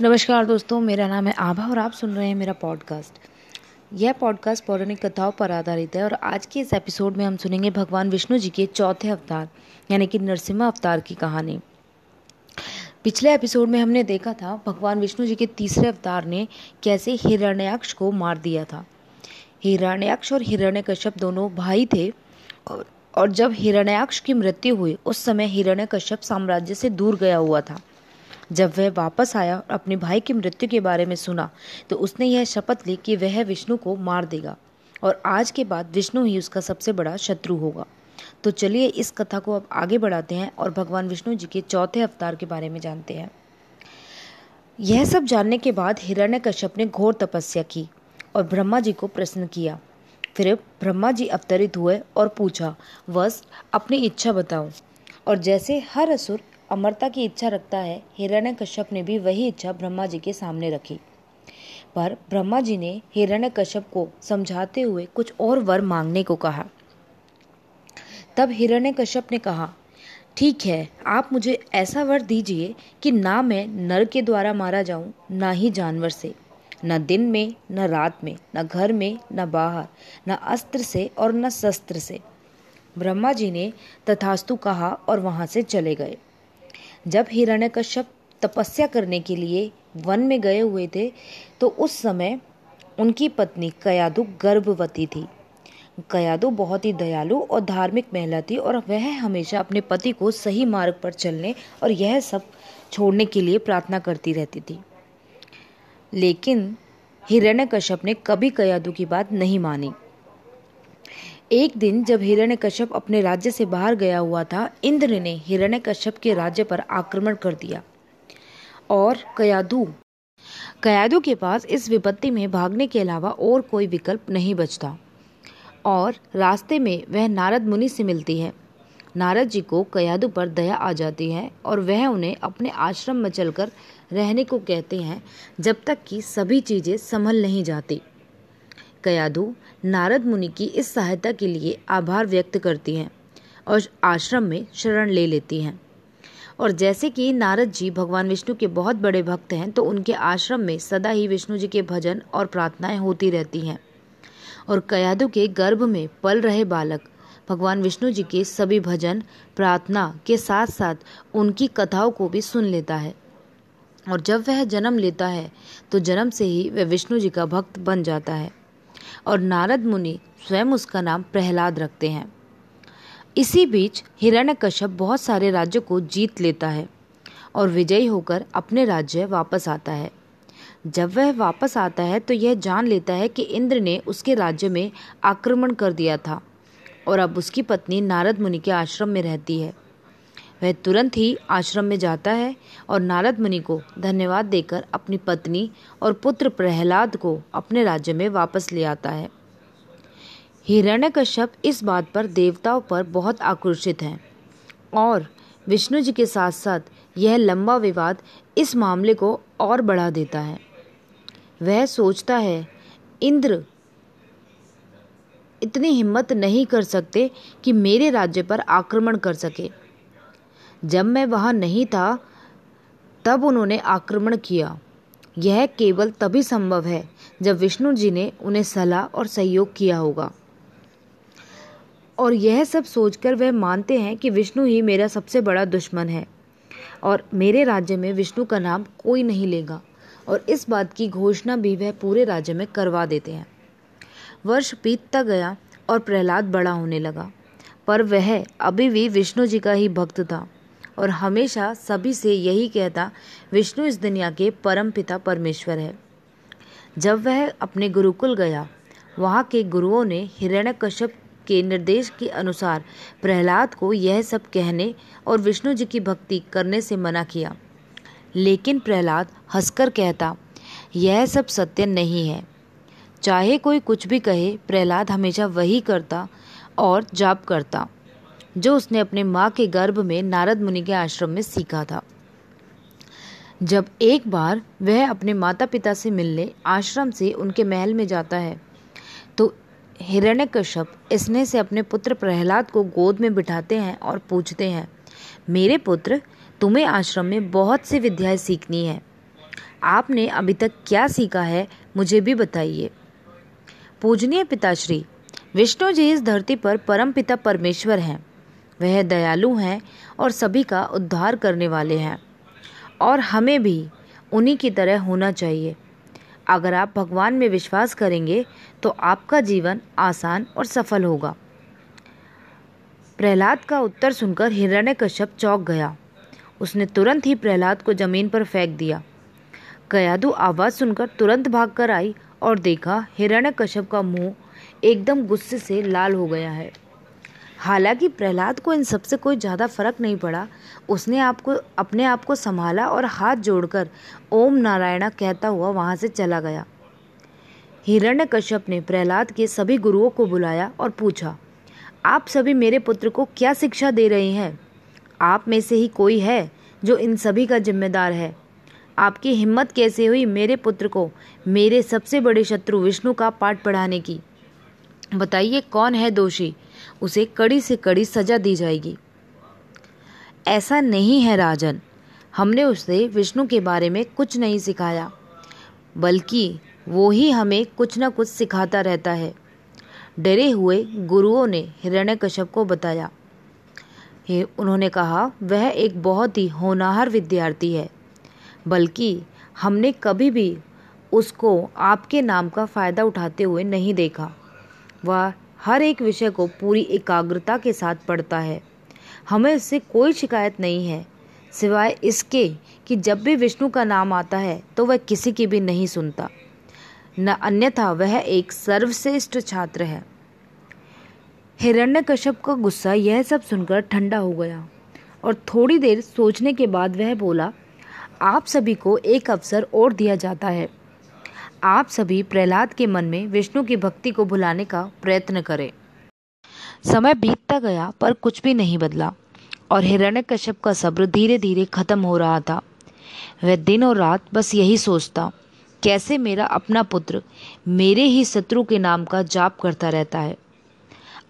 नमस्कार दोस्तों, मेरा नाम है आभा और आप सुन रहे हैं मेरा पॉडकास्ट यह पॉडकास्ट पौराणिक कथाओं पर आधारित है और आज के इस एपिसोड में हम सुनेंगे भगवान विष्णु जी के चौथे अवतार, यानी कि नरसिम्हा अवतार की कहानी। पिछले एपिसोड में हमने देखा था, भगवान विष्णु जी के तीसरे अवतार ने कैसे हिरण्याक्ष को मार दिया था। हिरण्याक्ष और हिरण्यकश्यप दोनों भाई थे और जब हिरण्याक्ष की मृत्यु हुई, उस समय हिरण्यकश्यप साम्राज्य से दूर गया हुआ था। जब वह वापस आया और अपने भाई की मृत्यु के बारे में सुना तो उसने यह शपथ ली कि वह विष्णु को मार देगा और आज के बाद विष्णु ही उसका सबसे बड़ा शत्रु होगा। तो चलिए इस कथा को अब आगे बढ़ाते हैं और भगवान विष्णु जी के चौथे अवतार के बारे में जानते हैं। यह सब जानने के बाद हिरण्य कश्यप ने घोर तपस्या की और ब्रह्मा जी को प्रश्न किया। फिर ब्रह्मा जी अवतरित हुए और पूछा वस अपनी इच्छा बताओ। और जैसे हर असुर अमरता की इच्छा रखता है। हिरण्य कश्यप ने भी वही इच्छा ब्रह्मा जी के सामने रखी। पर ब्रह्मा जी ने हिरण्य कश्यप को समझाते हुए कुछ और वर मांगने को कहा। तब हिरण्य कश्यप ने कहा, ठीक है, आप मुझे ऐसा वर दीजिए कि ना मैं नर के द्वारा मारा जाऊँ, ना ही जानवर से। न दिन में, न रात में, न घर में, न बाहर, न अस्त्र से और न शस्त्र से। ब्रह्मा जी ने तथास्तु कहा और वहाँ से चले गए। जब हिरण्यकश्यप तपस्या करने के लिए वन में गए हुए थे तो उस समय उनकी पत्नी कयादु गर्भवती थी। कयादु बहुत ही दयालु और धार्मिक महिला थी और वह हमेशा अपने पति को सही मार्ग पर चलने और यह सब छोड़ने के लिए प्रार्थना करती रहती थी। लेकिन हिरण्यकश्यप ने कभी कयादु की बात नहीं मानी। एक दिन जब हिरण्यकश्यप अपने राज्य से बाहर गया हुआ था, इंद्र ने हिरण्यकश्यप के राज्य पर आक्रमण कर दिया और कयादु कयादु के पास इस विपत्ति में भागने के अलावा और कोई विकल्प नहीं बचता और रास्ते में वह नारद मुनि से मिलती है। नारद जी को कयादु पर दया आ जाती है और वह उन्हें अपने आश्रम में चलकर रहने को कहते हैं, जब तक कि सभी चीज़ें संभल नहीं जाती। कयादु नारद मुनि की इस सहायता के लिए आभार व्यक्त करती हैं और आश्रम में शरण ले लेती हैं। और जैसे कि नारद जी भगवान विष्णु के बहुत बड़े भक्त हैं तो उनके आश्रम में सदा ही विष्णु जी के भजन और प्रार्थनाएँ होती रहती हैं। और कयादु के गर्भ में पल रहे बालक, भगवान विष्णु जी के सभी भजन, प्रार्थना के साथ साथ उनकी कथाओं को भी सुन लेता है। और जब वह जन्म लेता है तो जन्म से ही वह विष्णु जी का भक्त बन जाता है। और नारद मुनि स्वयं उसका नाम प्रहलाद रखते हैं। इसी बीच हिरण्यकश्यप बहुत सारे राज्यों को जीत लेता है और विजयी होकर अपने राज्य वापस आता है। जब वह वापस आता है तो यह जान लेता है कि इंद्र ने उसके राज्य में आक्रमण कर दिया था और अब उसकी पत्नी नारद मुनि के आश्रम में रहती है। वह तुरंत ही आश्रम में जाता है और नारद मुनि को धन्यवाद देकर अपनी पत्नी और पुत्र प्रहलाद को अपने राज्य में वापस ले आता है। हिरण्यकश्यप इस बात पर देवताओं पर बहुत आक्रोशित हैं और विष्णु जी के साथ साथ यह लंबा विवाद इस मामले को और बढ़ा देता है। वह सोचता है, इंद्र, इतनी हिम्मत नहीं कर सकते कि मेरे राज्य पर आक्रमण कर सके। जब मैं वहाँ नहीं था, तब उन्होंने आक्रमण किया। यह केवल तभी संभव है जब विष्णु जी ने उन्हें सलाह और सहयोग किया होगा। और यह सब सोचकर वह मानते हैं कि विष्णु ही मेरा सबसे बड़ा दुश्मन है और मेरे राज्य में विष्णु का नाम कोई नहीं लेगा और इस बात की घोषणा भी वह पूरे राज्य में करवा देते हैं। वर्ष बीतता गया और प्रहलाद बड़ा होने लगा, पर वह अभी भी विष्णु जी का ही भक्त था। और हमेशा सभी से यही कहता, विष्णु इस दुनिया के परम पिता परमेश्वर है। जब वह अपने गुरुकुल गया, वहाँ के गुरुओं ने हिरण्यकश्यप के निर्देश के अनुसार प्रहलाद को यह सब कहने और विष्णु जी की भक्ति करने से मना किया। लेकिन प्रहलाद हंसकर कहता, यह सब सत्य नहीं है। चाहे कोई कुछ भी कहे, प्रहलाद हमेशा वही करता और जाप करता। जो उसने अपने माँ के गर्भ में नारद मुनि के आश्रम में सीखा था। जब एक बार वह अपने माता पिता से मिलने आश्रम से उनके महल में जाता है तो हिरण्यकश्यप इसने से अपने पुत्र प्रहलाद को गोद में बिठाते हैं और पूछते हैं, मेरे पुत्र, तुम्हें आश्रम में बहुत सी विद्याएँ सीखनी है। आपने अभी तक क्या सीखा है, मुझे भी बताइए। पूजनीय पिताश्री, विष्णु जी इस धरती पर परम पिता परमेश्वर हैं। वह दयालु हैं और सभी का उद्धार करने वाले हैं। और हमें भी उन्हीं की तरह होना चाहिए। अगर आप भगवान में विश्वास करेंगे तो आपका जीवन आसान और सफल होगा। प्रहलाद का उत्तर सुनकर हिरण्यकश्यप चौंक गया। उसने तुरंत ही प्रहलाद को ज़मीन पर फेंक दिया। कयादू आवाज़ सुनकर तुरंत भागकर आई और देखा हिरण्यकश्यप का मुँह एकदम गुस्से से लाल हो गया है। हालाँकि प्रहलाद को इन सबसे कोई ज़्यादा फ़र्क नहीं पड़ा। उसने आपको, अपने आप को संभाला और हाथ जोड़कर ओम नारायणा कहता हुआ वहाँ से चला गया। हिरण्यकश्यप ने प्रहलाद के सभी गुरुओं को बुलाया और पूछा, आप सभी मेरे पुत्र को क्या शिक्षा दे रहे हैं? आप में से ही कोई है जो इन सभी का जिम्मेदार है? आपकी हिम्मत कैसे हुई मेरे पुत्र को, मेरे सबसे बड़े शत्रु विष्णु का पाठ पढ़ाने की? बताइए कौन है दोषी? उसे कड़ी से कड़ी सजा दी जाएगी। ऐसा नहीं है राजन। हमने उसे विष्णु के बारे में कुछ नहीं सिखाया, बल्कि वो ही हमें कुछ न कुछ सिखाता रहता है। डरे हुए गुरुओं ने हिरण्यकश्यप को बताया। उन्होंने कहा, वह एक बहुत ही होनहार विद्यार्थी है, बल्कि हमने कभी भी उसको आपके नाम का फ़ायदा उठाते हुए नहीं देखा। वह हर एक विषय को पूरी एकाग्रता के साथ पढ़ता है। हमें उससे कोई शिकायत नहीं है, सिवाय इसके कि जब भी विष्णु का नाम आता है तो वह किसी की भी नहीं सुनता। न अन्यथा वह एक सर्वश्रेष्ठ छात्र है। हिरण्यकश्यप का गुस्सा यह सब सुनकर ठंडा हो गया, और थोड़ी देर सोचने के बाद वह बोला, आप सभी को एक अवसर और दिया जाता है। आप सभी प्रहलाद के मन में विष्णु की भक्ति को भुलाने का प्रयत्न करें। समय बीतता गया, पर कुछ भी नहीं बदला, और हिरण्यकश्यप का सब्र धीरे धीरे खत्म हो रहा था। वह दिन और रात बस यही सोचता, कैसे मेरा अपना पुत्र मेरे ही शत्रु के नाम का जाप करता रहता है।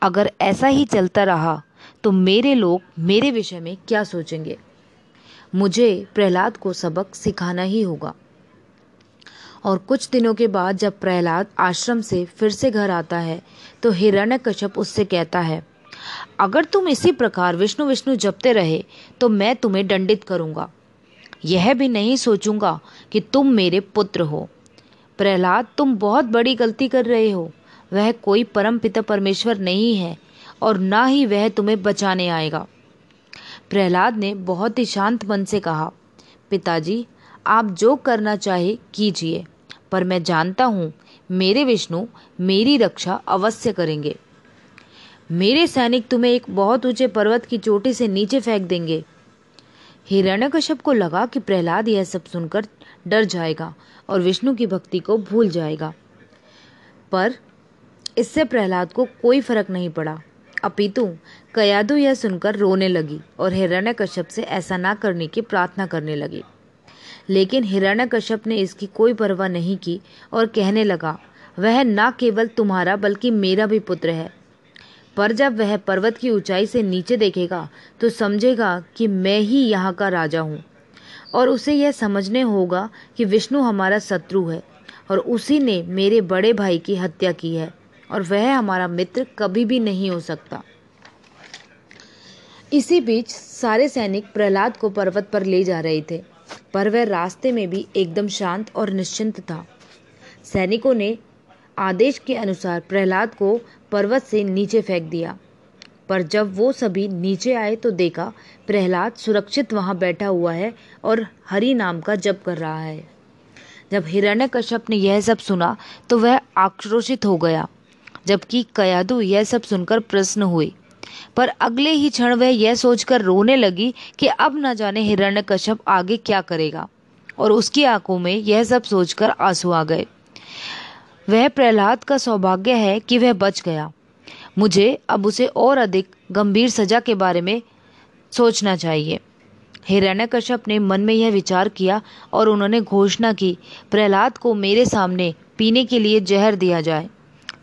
अगर ऐसा ही चलता रहा तो मेरे लोग मेरे विषय में क्या सोचेंगे? मुझे प्रहलाद को सबक सिखाना ही होगा। और कुछ दिनों के बाद जब प्रहलाद आश्रम से फिर से घर आता है तो हिरण्यकश्यप उससे कहता है, अगर तुम इसी प्रकार विष्णु विष्णु जपते रहे तो मैं तुम्हें दंडित करूँगा। यह भी नहीं सोचूँगा कि तुम मेरे पुत्र हो। प्रहलाद, तुम बहुत बड़ी गलती कर रहे हो। वह कोई परम पिता परमेश्वर नहीं है और ना ही वह तुम्हें बचाने आएगा। प्रहलाद ने बहुत ही शांत मन से कहा, पिताजी आप जो करना चाहे कीजिए, पर मैं जानता हूँ, मेरे विष्णु मेरी रक्षा अवश्य करेंगे। मेरे सैनिक तुम्हें एक बहुत ऊँचे पर्वत की चोटी से नीचे फेंक देंगे। हिरण्यकश्यप को लगा कि प्रहलाद यह सब सुनकर डर जाएगा और विष्णु की भक्ति को भूल जाएगा। पर इससे प्रहलाद को कोई फ़र्क नहीं पड़ा। अपितु कयादु यह सुनकर रोने लगी और हिरण्यकश्यप से ऐसा ना करने की प्रार्थना करने लगी। लेकिन हिरण्यकश्यप ने इसकी कोई परवाह नहीं की और कहने लगा, वह न केवल तुम्हारा, बल्कि मेरा भी पुत्र है। पर जब वह पर्वत की ऊंचाई से नीचे देखेगा तो समझेगा कि मैं ही यहाँ का राजा हूँ। और उसे यह समझने होगा कि विष्णु हमारा शत्रु है, और उसी ने मेरे बड़े भाई की हत्या की है, और वह हमारा मित्र कभी भी नहीं हो सकता। इसी बीच सारे सैनिक प्रहलाद को पर्वत पर ले जा रहे थे। पर वह रास्ते में भी एकदम शांत और निश्चिंत था। सैनिकों ने आदेश के अनुसार प्रहलाद को पर्वत से नीचे फेंक दिया। पर जब वो सभी नीचे आए तो देखा प्रहलाद सुरक्षित वहाँ बैठा हुआ है और हरि नाम का जप कर रहा है। जब हिरण्यकश्यप ने यह सब सुना तो वह आक्रोशित हो गया, जबकि कयादु यह सब सुनकर प्रश्न हुई पर अगले ही क्षण वह यह सोचकर रोने लगी कि अब न जाने हिरण्यकश्यप आगे क्या करेगा। और उसकी आँखों में यह सब सोचकर आँसू आ गए। वह प्रहलाद का सौभाग्य है कि वह बच गया। मुझे अब उसे और अधिक गंभीर सजा के बारे में सोचना चाहिए। हिरण्यकश्यप ने मन में यह विचार किया और उन्होंने घोषणा की, प्रहलाद को मेरे सामने पीने के लिए जहर दिया जाए।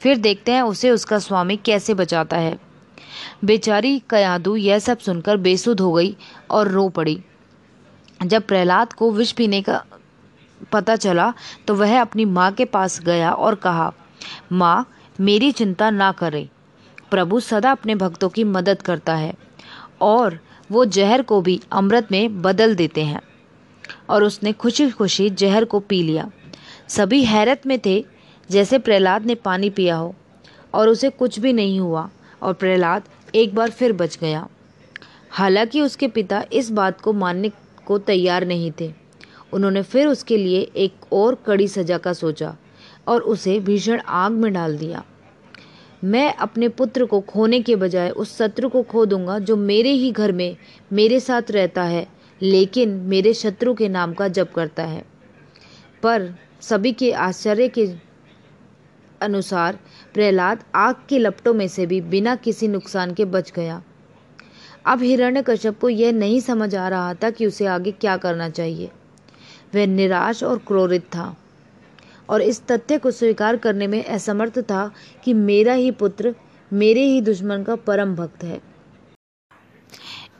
फिर देखते हैं उसे उसका स्वामी कैसे बचाता है। बेचारी कयादू यह सब सुनकर बेसुध हो गई और रो पड़ी। जब प्रहलाद को विष पीने का पता चला तो वह अपनी माँ के पास गया और कहा, माँ, मेरी चिंता ना करें। प्रभु सदा अपने भक्तों की मदद करता है और वो जहर को भी अमृत में बदल देते हैं। और उसने खुशी खुशी जहर को पी लिया। सभी हैरत में थे, जैसे प्रहलाद ने पानी पिया हो, और उसे कुछ भी नहीं हुआ। और प्रहलाद एक बार फिर बच गया। हालाँकि उसके पिता इस बात को मानने को तैयार नहीं थे। उन्होंने फिर उसके लिए एक और कड़ी सजा का सोचा और उसे भीषण आग में डाल दिया। मैं अपने पुत्र को खोने के बजाय उस शत्रु को खो दूँगा जो मेरे ही घर में मेरे साथ रहता है, लेकिन मेरे शत्रु के नाम का जप करता है। पर सभी के आश्चर्य के अनुसार प्रहलाद आग के लपटों में से भी बिना किसी नुकसान के बच गया। अब हिरण्यकश्यप को यह नहीं समझ आ रहा था कि उसे आगे क्या करना चाहिए। वह निराश और क्रोधित था और इस तथ्य को स्वीकार करने में असमर्थ था कि मेरा ही पुत्र मेरे ही दुश्मन का परम भक्त है।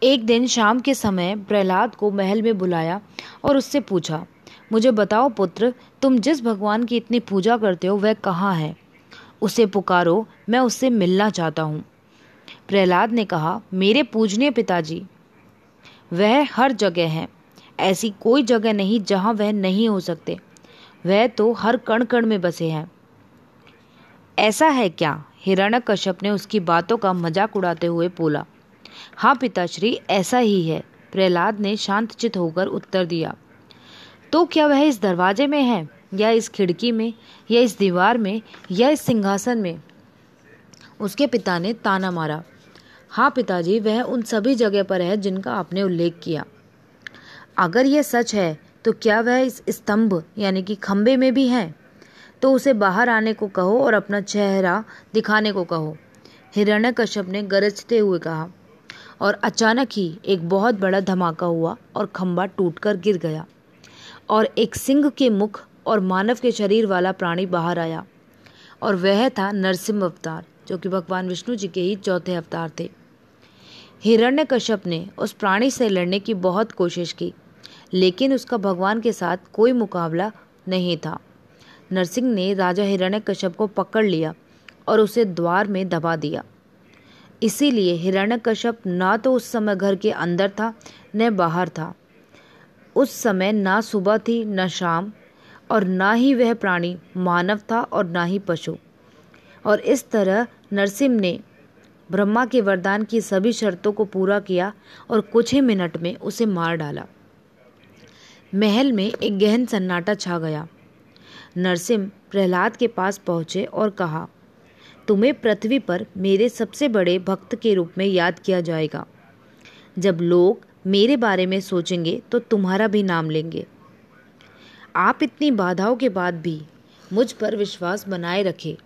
एक दिन शाम के समय प्रहलाद को महल में बुलाया और उससे पूछा मुझे बताओ पुत्र, तुम जिस भगवान की इतनी पूजा करते हो, वह कहाँ है? उसे पुकारो, मैं उससे मिलना चाहता हूँ। प्रहलाद ने कहा, मेरे पूजनीय पिताजी, वह हर जगह है। ऐसी कोई जगह नहीं जहाँ वह नहीं हो सकते। वह तो हर कण कण में बसे हैं। ऐसा है क्या? हिरण्य कश्यप ने उसकी बातों का मज़ाक उड़ाते हुए बोला। हाँ पिताश्री, ऐसा ही है। प्रहलाद ने शांतचित होकर उत्तर दिया। तो क्या वह इस दरवाजे में है, या इस खिड़की में, या इस दीवार में, या इस सिंहासन में? उसके पिता ने ताना मारा। हाँ पिताजी, वह उन सभी जगह पर है जिनका आपने उल्लेख किया। अगर यह सच है तो क्या वह इस स्तंभ, यानी कि खम्बे में भी है? तो उसे बाहर आने को कहो और अपना चेहरा दिखाने को कहो। हिरण्य कश्यप ने गरजते हुए कहा, और अचानक ही एक बहुत बड़ा धमाका हुआ और खम्बा टूटकर गिर गया। और एक सिंह के मुख और मानव के शरीर वाला प्राणी बाहर आया। और वह था नरसिंह अवतार, जो कि भगवान विष्णु जी के ही चौथे अवतार थे। हिरण्य कश्यप ने उस प्राणी से लड़ने की बहुत कोशिश की, लेकिन उसका भगवान के साथ कोई मुकाबला नहीं था। नरसिंह ने राजा हिरण्य कश्यप को पकड़ लिया और उसे द्वार में दबा दिया। इसीलिए हिरण्य कश्यप ना तो उस समय घर के अंदर था, न बाहर था। उस समय ना सुबह थी, न शाम, और ना ही वह प्राणी मानव था और ना ही पशु। और इस तरह नरसिंह ने ब्रह्मा के वरदान की सभी शर्तों को पूरा किया और कुछ ही मिनट में उसे मार डाला। महल में एक गहन सन्नाटा छा गया। नरसिंह प्रहलाद के पास पहुँचे और कहा, तुम्हें पृथ्वी पर मेरे सबसे बड़े भक्त के रूप में याद किया जाएगा। जब लोग मेरे बारे में सोचेंगे तो तुम्हारा भी नाम लेंगे। आप इतनी बाधाओं के बाद भी मुझ पर विश्वास बनाए रखे।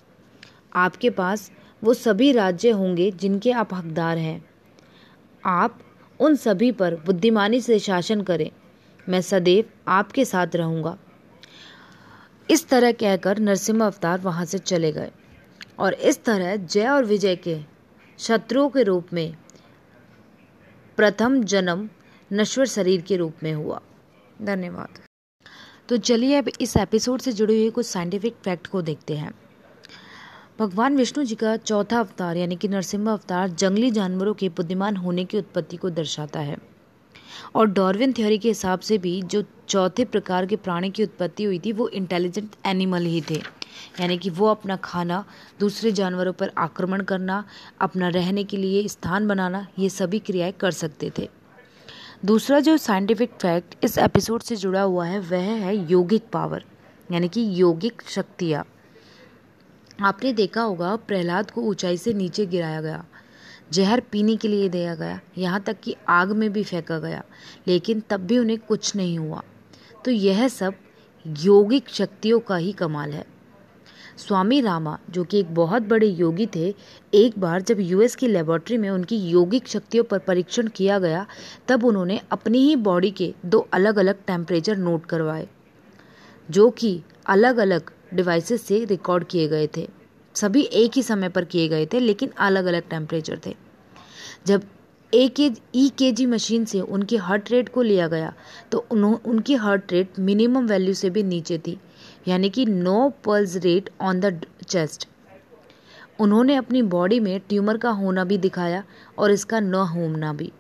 आपके पास वो सभी राज्य होंगे जिनके आप हकदार हैं। आप उन सभी पर बुद्धिमानी से शासन करें। मैं सदैव आपके साथ रहूँगा। इस तरह कहकर नरसिम्हा अवतार वहाँ से चले गए। और इस तरह जय और विजय के शत्रुओं के रूप में प्रथम जन्म नश्वर शरीर के रूप में हुआ। धन्यवाद। तो चलिए अब इस एपिसोड से जुड़े हुए कुछ साइंटिफिक फैक्ट को देखते हैं। भगवान विष्णु जी का चौथा अवतार यानी कि नरसिम्हा अवतार जंगली जानवरों के बुद्धिमान होने की उत्पत्ति को दर्शाता है। और डॉर्विन थ्योरी के हिसाब से भी जो चौथे प्रकार के प्राणी की उत्पत्ति हुई थी वो इंटेलिजेंट एनिमल ही थे। यानी कि वो अपना खाना दूसरे जानवरों पर आक्रमण करना, अपना रहने के लिए स्थान बनाना, ये सभी क्रियाएँ कर सकते थे। दूसरा जो साइंटिफिक फैक्ट इस एपिसोड से जुड़ा हुआ है, वह है योगिक पावर यानी कि योगिक शक्तियाँ। आपने देखा होगा, प्रहलाद को ऊंचाई से नीचे गिराया गया। जहर पीने के लिए दिया गया, यहाँ तक कि आग में भी फेंका गया, लेकिन तब भी उन्हें कुछ नहीं हुआ। तो यह सब योगिक शक्तियों का ही कमाल है। स्वामी रामा, जो कि एक बहुत बड़े योगी थे, एक बार जब यूएस की लेबोरेटरी में उनकी योगिक शक्तियों पर परीक्षण किया गया, तब उन्होंने अपनी ही बॉडी के दो अलग अलग टेम्परेचर नोट करवाए, जो कि अलग अलग डिवाइसेस से रिकॉर्ड किए गए थे। सभी एक ही समय पर किए गए थे, लेकिन अलग अलग टेम्परेचर थे। जब ए के ई के जी मशीन से उनकी हार्ट रेट को लिया गया तो उन्हों, उनकी हार्ट रेट मिनिमम वैल्यू से भी नीचे थी। यानी कि no pulse rate on the chest उन्होंने अपनी बॉडी में ट्यूमर का होना भी दिखाया और इसका न होना भी।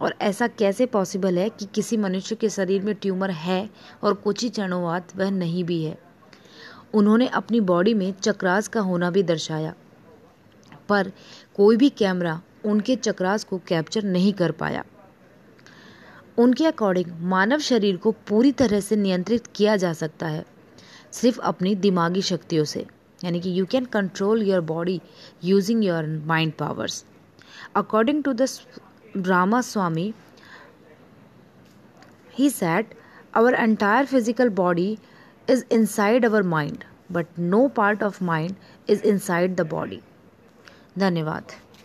और ऐसा कैसे पॉसिबल है कि किसी मनुष्य के शरीर में ट्यूमर है और कुछ ही क्षणों बाद वह नहीं भी है? उन्होंने अपनी बॉडी में चक्रास का होना भी दर्शाया। पर कोई भी कैमरा उनके चक्रास को कैप्चर नहीं कर पाया। उनके अकॉर्डिंग मानव शरीर को पूरी तरह से नियंत्रित किया जा सकता है। सिर्फ़ अपनी दिमागी शक्तियों से, यानी कि you can control your body using your mind powers according to the Rama Swami he said our entire physical body is inside our mind but no part of mind is inside the body धन्यवाद।